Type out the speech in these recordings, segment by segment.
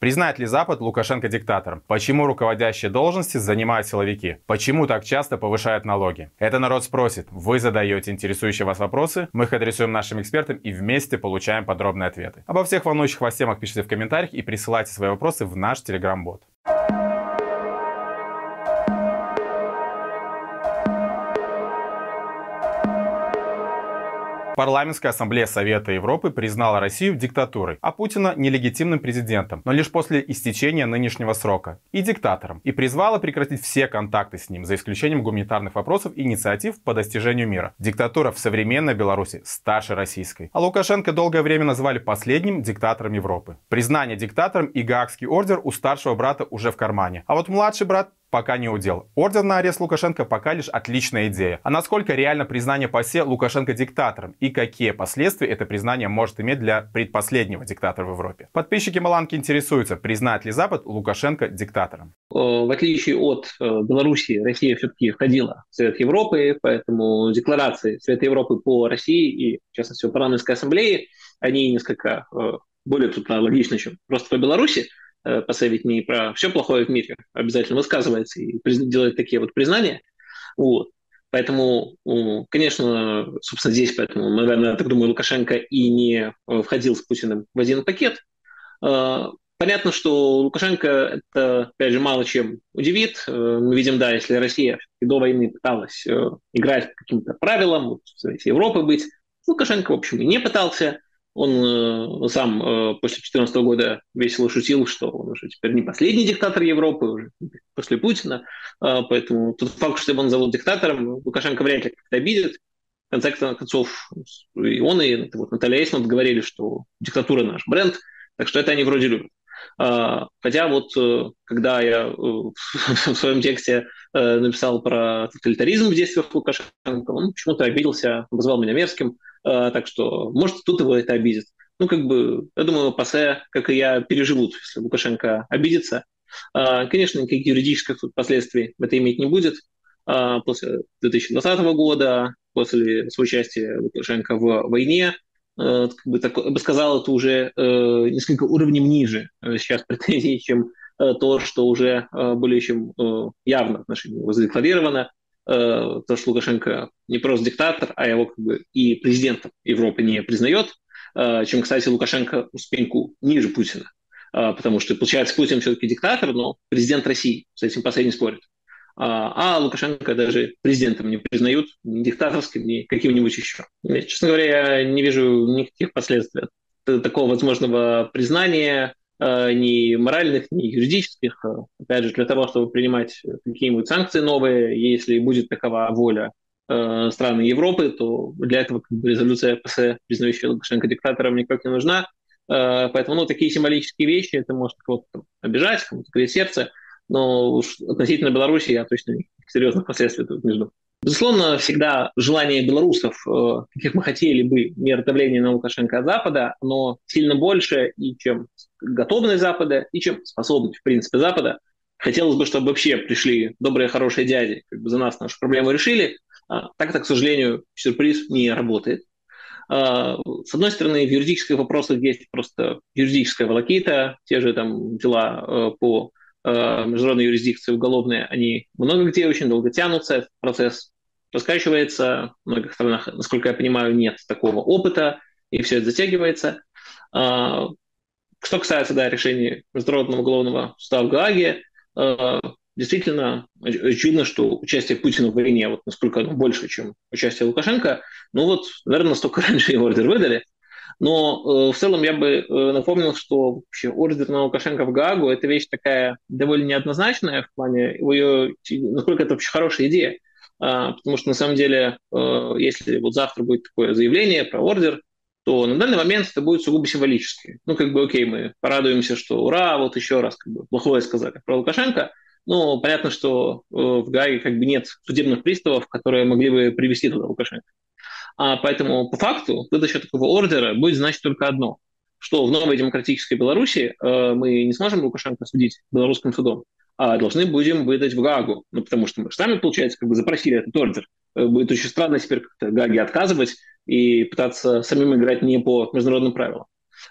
Признает ли Запад Лукашенко диктатором? Почему руководящие должности занимают силовики? Почему так часто повышают налоги? Это народ спросит. Вы задаете интересующие вас вопросы, мы их адресуем нашим экспертам и вместе получаем подробные ответы. Обо всех волнующих вас темах пишите в комментариях и присылайте свои вопросы в наш телеграм-бот. Парламентская ассамблея Совета Европы признала Россию диктатурой, а Путина нелегитимным президентом, но лишь после истечения нынешнего срока, и диктатором, и призвала прекратить все контакты с ним, за исключением гуманитарных вопросов и инициатив по достижению мира. Диктатура в современной Беларуси старше российской. А Лукашенко долгое время называли последним диктатором Европы. Признание диктатором и Гаагский ордер у старшего брата уже в кармане. А вот младший брат пока не удел. Ордер на арест Лукашенко пока лишь отличная идея. А насколько реально признание ПАСЕ Лукашенко диктатором и какие последствия это признание может иметь для предпоследнего диктатора в Европе? Подписчики Маланки интересуются, признает ли Запад Лукашенко диктатором. Э, в отличие от э, Беларуси, Россия все-таки входила в Совет Европы, поэтому декларации Совета Европы по России и, в частности, по парламентской ассамблее, они несколько э, более тут логичны, чем просто по Беларуси. Э, посоветовать не про все плохое в мире, обязательно высказывается и делает такие вот признания. Вот. Поэтому, конечно, собственно, здесь, поэтому, наверное, я так думаю, Лукашенко и не э, входил с Путиным в один пакет. Э, понятно, что Лукашенко это, опять же, мало чем удивит. Мы видим, да, если Россия до войны пыталась играть по каким-то правилам, в Европы быть, Лукашенко, в общем, и не пытался. Он э, сам э, после 2014 года весело шутил, что он уже теперь не последний диктатор Европы, уже после Путина. Э, поэтому тот факт, что его назовут диктатором, Лукашенко вряд ли как-то обидит. В конце концов, и он, и вот Наталья Эйсмонт говорили, что диктатура наш бренд, так что это они вроде любят. Uh, хотя вот uh, когда я uh, в своем тексте написал про тоталитаризм в действиях Лукашенко, он почему-то обиделся, обозвал меня мерзким. А, так что, может, тут его это обидит. Ну, как бы, я думаю, ПАСЕ, как и я, переживут, если Лукашенко обидится. А, конечно, никаких юридических последствий это иметь не будет. А, после 2020 года, после своего участия Лукашенко в войне, как бы, так, я бы сказал, это уже э, несколько уровней ниже э, сейчас претензий, чем э, то, что уже более чем явно в отношении его задекларировано. Э, то, что Лукашенко не просто диктатор, а его как бы и президентом Европы не признает, э, чем, кстати, Лукашенко ступеньку ниже Путина. Э, потому что, получается, Путин все-таки диктатор, но президент России с этим последний спорит. А Лукашенко даже президентом не признают, ни диктаторским, ни каким-нибудь еще. Честно говоря, я не вижу никаких последствий такого возможного признания ни моральных, ни юридических. Э, опять же, для того, чтобы принимать какие-нибудь санкции новые, если будет такова воля э, страны Европы, то для этого как бы, резолюция ПС, признающая Лукашенко диктатором, никак не нужна. Поэтому ну, такие символические вещи, это может кого-то обижать, кому-то сердце, но уж относительно Беларуси я точно серьезных последствий тут не жду. Безусловно, всегда желание белорусов, э, каких мы хотели бы, мер давления на Лукашенко от Запада, но сильно больше, и чем готовность Запада, и чем способность, в принципе, Запада. Хотелось бы, чтобы вообще пришли добрые, хорошие дяди, как бы за нас нашу проблему решили. А, так это, к сожалению, сюрприз не работает. А, с одной стороны, в юридических вопросах есть просто юридическая волокита, те же там дела э, по международной юрисдикции уголовные, они много где очень долго тянутся, процесс раскачивается, в многих странах, насколько я понимаю, нет такого опыта, и все это затягивается. А, что касается да, решений Международного уголовного суда в Гааге, а, действительно очевидно, что участие Путина в войне, вот насколько оно больше, чем участие Лукашенко, ну вот, наверное, настолько раньше и ордер выдали, но э, в целом я бы э, напомнил, что вообще ордер на Лукашенко в Гаагу – это вещь такая довольно неоднозначная в плане ее, насколько это вообще хорошая идея. А, потому что на самом деле, э, если вот завтра будет такое заявление про ордер, то на данный момент это будет сугубо символически. Ну, как бы, окей, мы порадуемся, что ура, вот еще раз как бы плохое сказали про Лукашенко, но понятно, что в Гааге как бы нет судебных приставов, которые могли бы привести туда Лукашенко. А поэтому по факту выдача такого ордера будет значить только одно, что в новой демократической Беларуси э, мы не сможем Лукашенко судить белорусским судом, а должны будем выдать в Гагу. Ну, потому что мы сами, получается, как бы запросили этот ордер. Э, будет очень странно теперь как-то Гаге отказывать и пытаться самим играть не по международным правилам.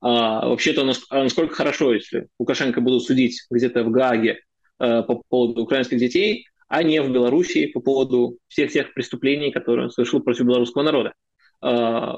А, вообще-то, а насколько хорошо, если Лукашенко будут судить где-то в Гааге а, по поводу украинских детей, а не в Белоруссии по поводу всех тех преступлений, которые он совершил против белорусского народа. А,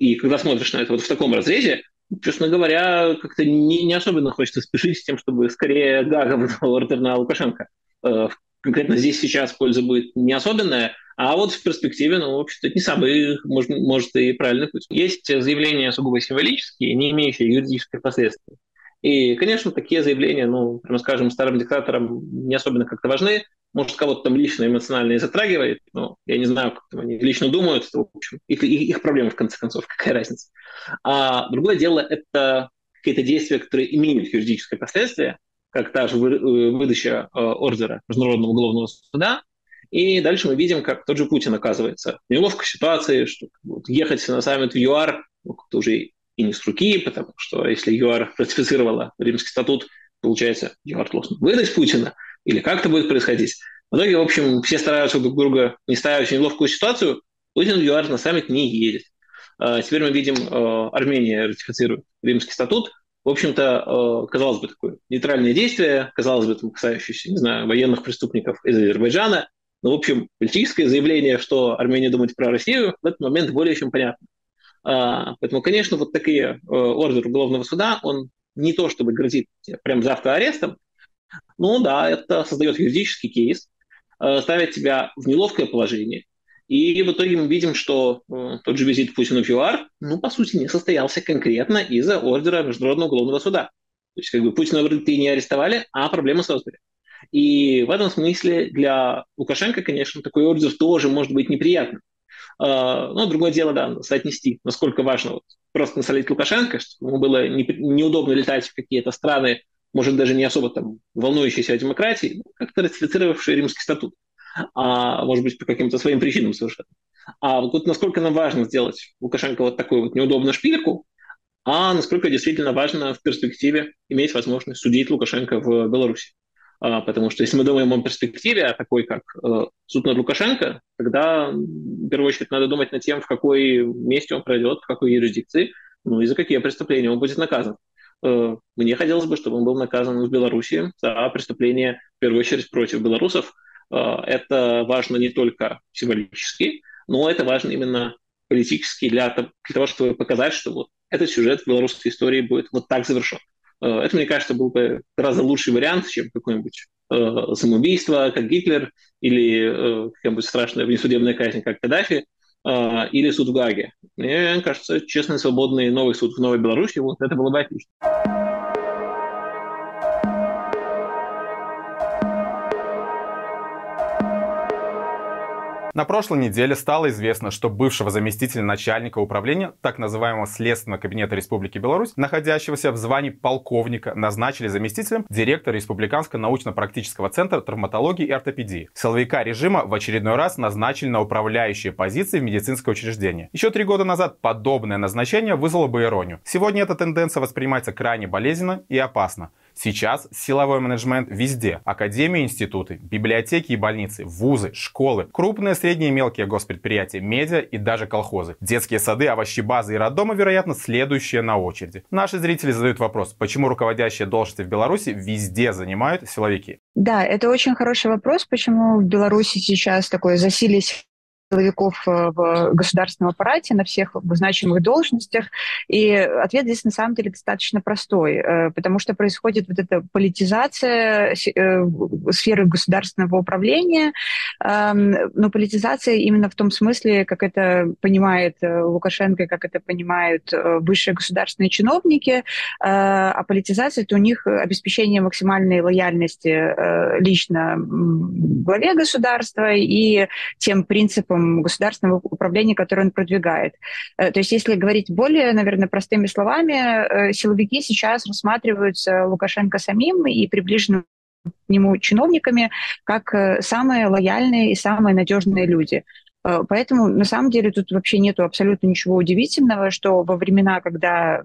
и когда смотришь на это вот в таком разрезе, честно говоря, как-то не, не особенно хочется спешить с тем, чтобы скорее Гага выдал ордер на Лукашенко. А, конкретно здесь сейчас польза будет не особенная, а вот в перспективе, ну, в общем-то, не самый, может, может и правильный путь. Есть заявления сугубо символические, не имеющие юридических последствий. И, конечно, такие заявления, ну, прямо скажем, старым диктаторам не особенно как-то важны. Может, кого-то там лично эмоционально и затрагивает, но я не знаю, как там они лично думают. В общем, их, их, их проблема, в конце концов, какая разница. А другое дело – это какие-то действия, которые имеют юридическое последствие, как та же э, выдача э, ордера Международного уголовного суда, и дальше мы видим, как тот же Путин оказывается в неловкой ситуации, что вот, ехать на саммит в ЮАР ну, как-то уже и не с руки, потому что если ЮАР ратифицировала Римский статут, получается, ЮАР должен выдать Путина, или как это будет происходить. В итоге, в общем, все стараются друг друга не ставить в неловкую ситуацию, Путин в ЮАР на саммит не едет. А, теперь мы видим, а, Армения ратифицирует Римский статут, в общем-то, а, казалось бы, такое нейтральное действие, казалось бы, там, касающееся, не знаю, военных преступников из Азербайджана, ну, в общем, политическое заявление, что Армения думает про Россию, в этот момент более чем понятно. Поэтому, конечно, вот такие ордеры уголовного суда, он не то чтобы грозит прям завтра арестом, но да, это создает юридический кейс, э, ставит тебя в неловкое положение. И в итоге мы видим, что э, тот же визит Путина в ЮАР, ну, по сути, не состоялся конкретно из-за ордера Международного уголовного суда. То есть, как бы Путина вроде не арестовали, а проблемы создали. И в этом смысле для Лукашенко, конечно, такой ордер тоже может быть неприятным. А, но другое дело, да, соотнести, насколько важно вот, просто насолить Лукашенко, чтобы ему было не, неудобно летать в какие-то страны, может, даже не особо там волнующиеся о демократии, как-то ратифицировавшие Римский статут, а может быть, по каким-то своим причинам совершенно. А вот насколько нам важно сделать Лукашенко вот такую вот неудобную шпильку, а насколько действительно важно в перспективе иметь возможность судить Лукашенко в Беларуси. А, потому что если мы думаем о перспективе, такой как э, суд над Лукашенко, тогда в первую очередь надо думать над тем, в какой месте он пройдет, в какой юрисдикции, ну и за какие преступления он будет наказан. Э, мне хотелось бы, чтобы он был наказан в Беларуси за преступления, в первую очередь, против белорусов. Э, это важно не только символически, но это важно именно политически для, для того, чтобы показать, что вот этот сюжет в белорусской истории будет вот так завершен. Э, это, мне кажется, был бы гораздо лучший вариант, чем какое-нибудь самоубийство, как Гитлер, или э, какая-нибудь страшная внесудебная казнь, как Каддафи, или суд в Гаге. Мне кажется, честный, свободный новый суд в Новой Беларуси, вот это было бы отлично. На прошлой неделе стало известно, что бывшего заместителя начальника управления так называемого Следственного кабинета Республики Беларусь, находящегося в звании полковника, назначили заместителем директора Республиканского научно-практического центра травматологии и ортопедии. Силовика режима в очередной раз назначили на управляющие позиции в медицинское учреждение. Еще три года назад подобное назначение вызвало бы иронию. Сегодня эта тенденция воспринимается крайне болезненно и опасно. Сейчас силовой менеджмент везде. Академии, институты, библиотеки и больницы, вузы, школы, крупные, средние и мелкие госпредприятия, медиа и даже колхозы. Детские сады, овощебазы и роддомы, вероятно, следующие на очереди. Наши зрители задают вопрос, почему руководящие должности в Беларуси везде занимают силовики? Да, это очень хороший вопрос, почему в Беларуси сейчас такое засились силовиков э, в государственном аппарате на всех значимых должностях. И ответ здесь на самом деле достаточно простой, э, потому что происходит вот эта политизация э, сферы государственного управления, эм, но политизация именно в том смысле, как это понимает Лукашенко, как это понимают высшие государственные чиновники, а политизация – это у них обеспечение максимальной лояльности лично главе государства и тем принципам, государственного управления, которое он продвигает. Э, то есть, если говорить более, наверное, простыми словами, э, силовики сейчас рассматриваются Лукашенко самим и приближенным к нему чиновниками как э, самые лояльные и самые надежные люди. Поэтому, на самом деле, тут вообще нет абсолютно ничего удивительного, что во времена, когда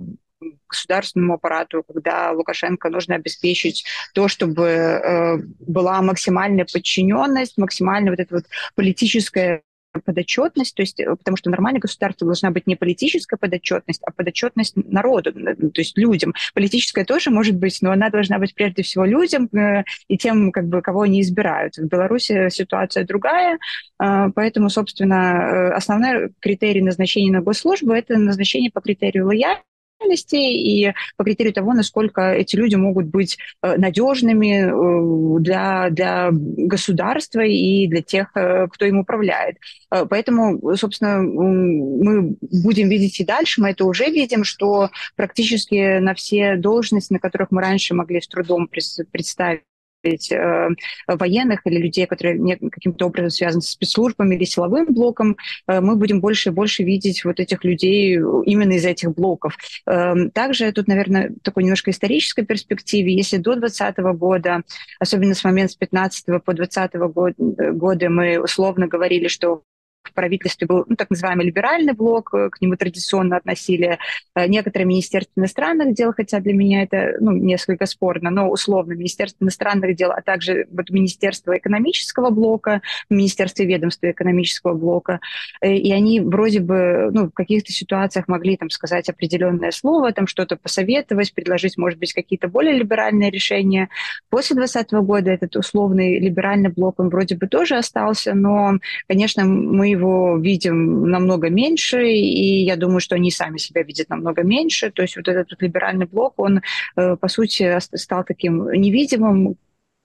государственному аппарату, когда Лукашенко нужно обеспечить то, чтобы э, была максимальная подчиненность, максимальная вот эта вот политическая подотчетность, то есть, э, потому что нормальное государство должна быть не политическая подотчетность, а подотчетность народу, то есть людям. Политическая тоже может быть, но она должна быть прежде всего людям э, и тем, как бы, кого они избирают. В Беларуси ситуация другая, э, поэтому, собственно, основной критерий назначения на госслужбу – это назначение по критерию лояльности, и по критерию того, насколько эти люди могут быть э, надежными э, для, для государства и для тех, э, кто им управляет. Поэтому, собственно, мы будем видеть и дальше, мы это уже видим, что практически на все должности, на которых мы раньше могли с трудом представить э, военных или людей, которые каким-то образом связаны с спецслужбами или силовым блоком, э, мы будем больше и больше видеть вот этих людей именно из этих блоков. Э, также тут, наверное, такой немножко исторической перспективе, если до 2020 года, особенно с момента с 15 по 20 год, годы мы условно говорили, что в правительстве был ну, так называемый либеральный блок, э, к нему традиционно относили э, некоторые Министерства иностранных дел, хотя для меня это ну, несколько спорно, но условно Министерство иностранных дел, а также вот Министерство экономического блока, Министерство ведомства экономического блока. Э, и они вроде бы ну, в каких-то ситуациях могли там, сказать определенное слово, там что-то посоветовать, предложить, может быть, какие-то более либеральные решения. После 2020 года этот условный либеральный блок, он вроде бы тоже остался, но, конечно, мы его видим намного меньше, и я думаю, что они сами себя видят намного меньше. То есть вот этот либеральный блок, он, э, по сути, стал таким невидимым,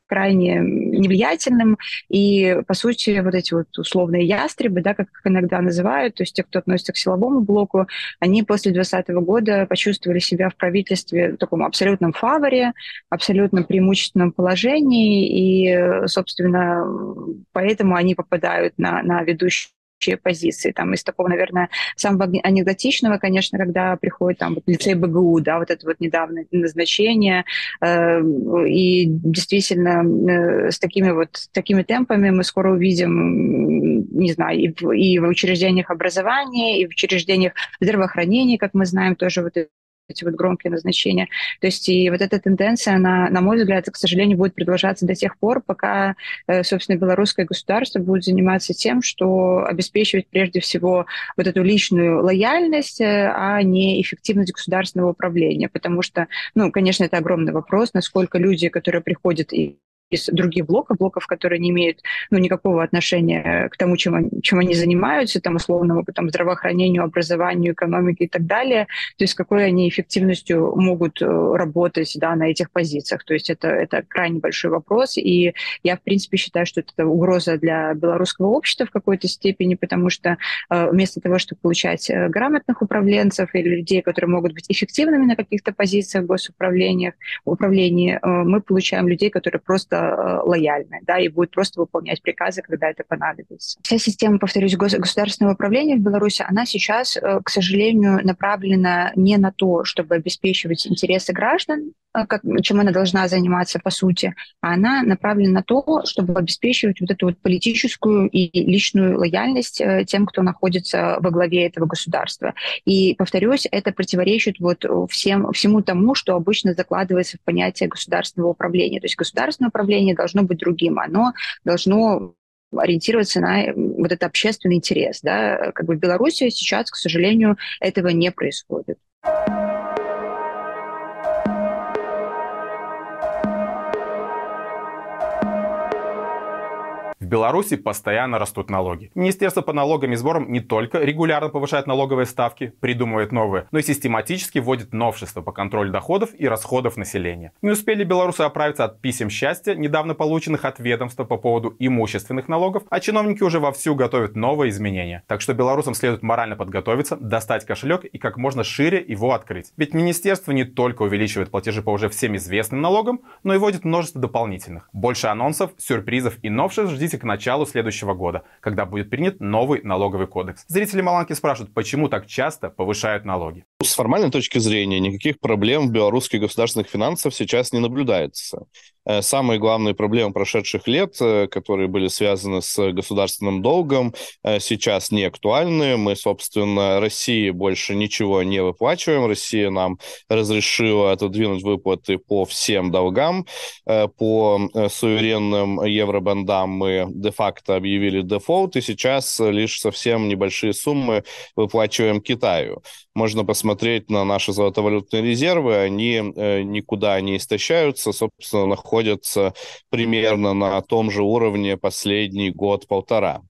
крайне невлиятельным, и, по сути, вот эти вот условные ястребы, да, как их иногда называют, то есть те, кто относится к силовому блоку, они после 2020 года почувствовали себя в правительстве в таком абсолютном фаворе, абсолютно преимущественном положении, и, собственно, поэтому они попадают на, на ведущую позиции. Там из такого, наверное, самого анекдотичного, конечно, когда приходит там вот, лицей БГУ, да, вот это вот недавнее назначение, э, и действительно э, с такими вот такими темпами мы скоро увидим, не знаю, и и в учреждениях образования, и в учреждениях здравоохранения, как мы знаем, тоже вот эти вот громкие назначения. То есть и вот эта тенденция, она, на мой взгляд, к сожалению, будет продолжаться до тех пор, пока, э, собственно, белорусское государство будет заниматься тем, что обеспечивать прежде всего вот эту личную лояльность, э, а не эффективность государственного управления. Потому что, ну, конечно, это огромный вопрос, насколько люди, которые приходят и из других блоков, блоков, которые не имеют ну, никакого отношения к тому, чем они, чем они занимаются, там, условному там, здравоохранению, образованию, экономике и так далее, то есть какой они эффективностью могут э, работать да, на этих позициях. То есть это, это крайне большой вопрос, и я, в принципе, считаю, что это угроза для белорусского общества в какой-то степени, потому что э, вместо того, чтобы получать э, грамотных управленцев или людей, которые могут быть эффективными на каких-то позициях в госуправлениях, управлении, мы получаем людей, которые просто Э, лояльны, да, и будет просто выполнять приказы, когда это понадобится. Вся система, повторюсь, государственного управления в Беларуси, она сейчас, э, к сожалению, направлена не на то, чтобы обеспечивать интересы граждан, э, как, чем она должна заниматься по сути, а она направлена на то, чтобы обеспечивать вот эту вот политическую и личную лояльность тем, кто находится во главе этого государства. И, повторюсь, это противоречит вот всем, всему тому, что обычно закладывается в понятие государственного управления. То есть государственное управление управление должно быть другим. Оно должно ориентироваться на вот этот общественный интерес. Да? Как бы в Беларуси сейчас, к сожалению, этого не происходит. Беларуси постоянно растут налоги. Министерство по налогам и сборам не только регулярно повышает налоговые ставки, придумывает новые, но и систематически вводит новшества по контролю доходов и расходов населения. Не успели белорусы оправиться от писем счастья, недавно полученных от ведомства по поводу имущественных налогов, а чиновники уже вовсю готовят новые изменения. Так что белорусам следует морально подготовиться, достать кошелек и как можно шире его открыть. Ведь министерство не только увеличивает платежи по уже всем известным налогам, но и вводит множество дополнительных. Больше анонсов, сюрпризов и новшеств ждите к началу следующего года, когда будет принят новый налоговый кодекс. Зрители Маланки спрашивают, почему так часто повышают налоги. С формальной точки зрения никаких проблем в белорусских государственных финансах сейчас не наблюдается. Э, самые главные проблемы прошедших лет, э, которые были связаны с государственным долгом, э, сейчас не актуальны. Мы, собственно, России больше ничего не выплачиваем. Россия нам разрешила отодвинуть выплаты по всем долгам. По суверенным евробандам мы де-факто объявили дефолт, и сейчас лишь совсем небольшие суммы выплачиваем Китаю. Можно посмотреть на наши золотовалютные резервы, они никуда не истощаются, собственно, находятся примерно на том же уровне последний год-полтора.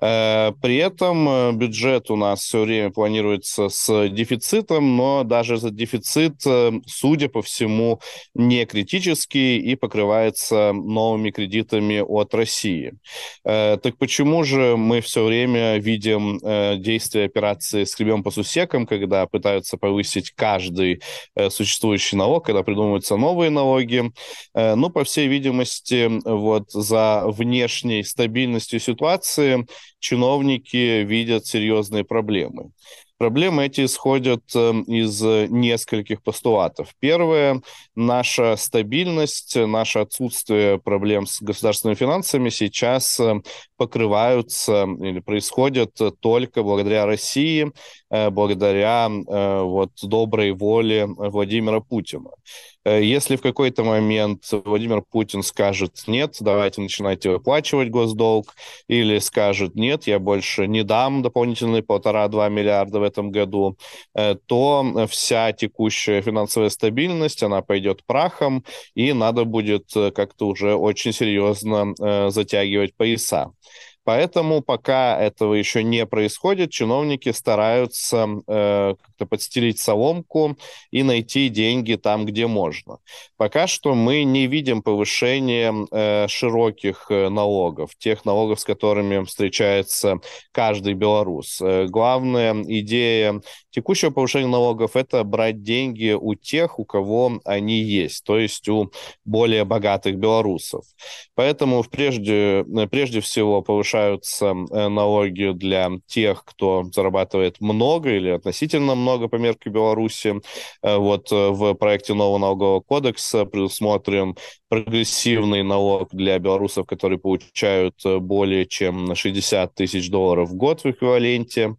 Э, при этом э, бюджет у нас все время планируется с дефицитом, но даже этот дефицит, э, судя по всему, не критический и покрывается новыми кредитами от России. Так почему же мы все время видим действия операции «Скребем по сусекам», когда пытаются повысить каждый существующий налог, когда придумываются новые налоги? Ну, по всей видимости, вот за внешней стабильностью ситуации чиновники видят серьезные проблемы. Проблемы эти исходят эм, из нескольких постулатов. Первое, наша стабильность, наше отсутствие проблем с государственными финансами сейчас эм, покрываются или происходят только благодаря России, э, благодаря э, вот доброй воле Владимира Путина. Э, если в какой-то момент Владимир Путин скажет «нет, давайте начинайте выплачивать госдолг», или скажет «нет, я больше не дам дополнительные полтора-два миллиарда в этом году», то вся текущая финансовая стабильность, она пойдет прахом, и надо будет как-то уже очень серьезно затягивать пояса. Поэтому пока этого еще не происходит, чиновники стараются э, как-то подстелить соломку и найти деньги там, где можно. Пока что мы не видим повышения э, широких э, налогов, тех налогов, с которыми встречается каждый белорус. Э, главная идея текущего повышения налогов – это брать деньги у тех, у кого они есть, то есть у более богатых белорусов. Поэтому прежде, э, прежде всего повышаются налоги для тех, кто зарабатывает много или относительно много по мерке Беларуси. Э, вот э, в проекте нового налогового кодекса предусмотрен прогрессивный налог для белорусов, которые получают более чем 60 тысяч долларов в год в эквиваленте.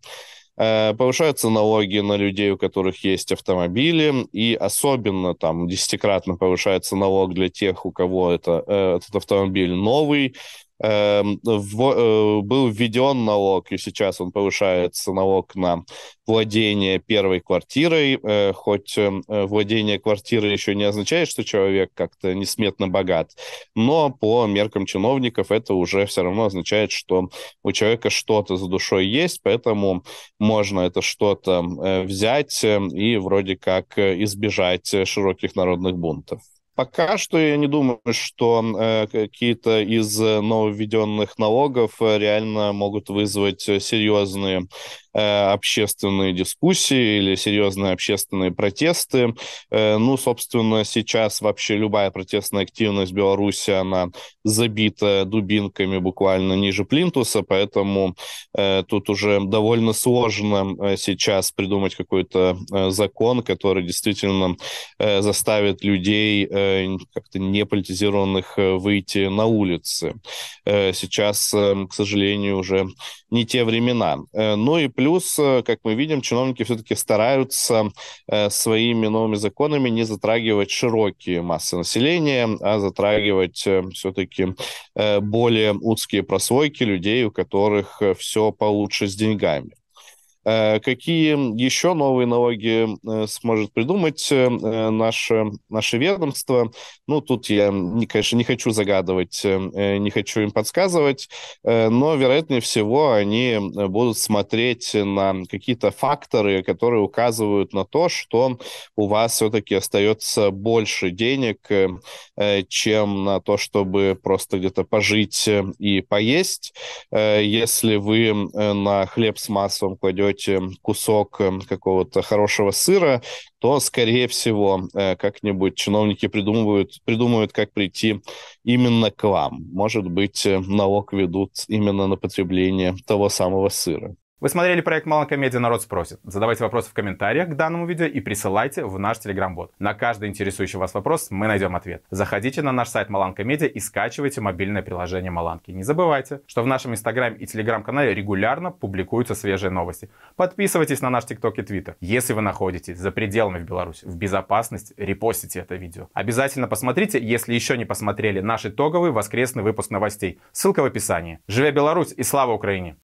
Повышаются налоги на людей, у которых есть автомобили, и особенно там десятикратно повышается налог для тех, у кого это, этот автомобиль новый, в, э, был введен налог, и сейчас он повышается, налог на владение первой квартирой, э, хоть эм, э, владение квартирой еще не означает, что человек как-то несметно богат, но по меркам чиновников это уже все равно означает, что у человека что-то за душой есть, поэтому можно это что-то взять и вроде как избежать широких народных бунтов. Пока что я не думаю, что э, какие-то из нововведенных налогов э, реально могут вызвать э, серьезные Э, общественные дискуссии или серьезные общественные протесты. Э, ну, собственно, сейчас вообще любая протестная активность в Беларуси, она забита дубинками буквально ниже плинтуса, поэтому э, тут уже довольно сложно сейчас придумать какой-то закон, который действительно заставит людей как-то неполитизированных выйти на улицы. Сейчас, к сожалению, уже не те времена. Ну и плюс Плюс, э, как мы видим, чиновники все-таки стараются э, своими новыми законами не затрагивать широкие массы населения, а затрагивать э, все-таки более узкие прослойки людей, у которых все получше с деньгами. Э, какие еще новые налоги э, сможет придумать э, наше, наше ведомство? Ну, тут я, конечно, не хочу загадывать, не хочу им подсказывать, но, вероятнее всего, они будут смотреть на какие-то факторы, которые указывают на то, что у вас все-таки остается больше денег, чем на то, чтобы просто где-то пожить и поесть. Если вы на хлеб с маслом кладете берете кусок эм, какого-то хорошего сыра, то, скорее всего, э, как-нибудь чиновники придумывают, придумывают, как прийти именно к вам. Может быть, э, налог ведут именно на потребление того самого сыра. Вы смотрели проект Маланка Медиа «Народ спросит». Задавайте вопросы в комментариях к данному видео и присылайте в наш телеграм-бот. На каждый интересующий вас вопрос мы найдем ответ. Заходите на наш сайт Маланка Медиа и скачивайте мобильное приложение Маланки. Не забывайте, что в нашем инстаграме и телеграм-канале регулярно публикуются свежие новости. Подписывайтесь на наш тикток и твиттер. Если вы находитесь за пределами в Беларуси, в безопасности, репостите это видео. Обязательно посмотрите, если еще не посмотрели, наш итоговый воскресный выпуск новостей. Ссылка в описании. Живе Беларусь и слава Украине!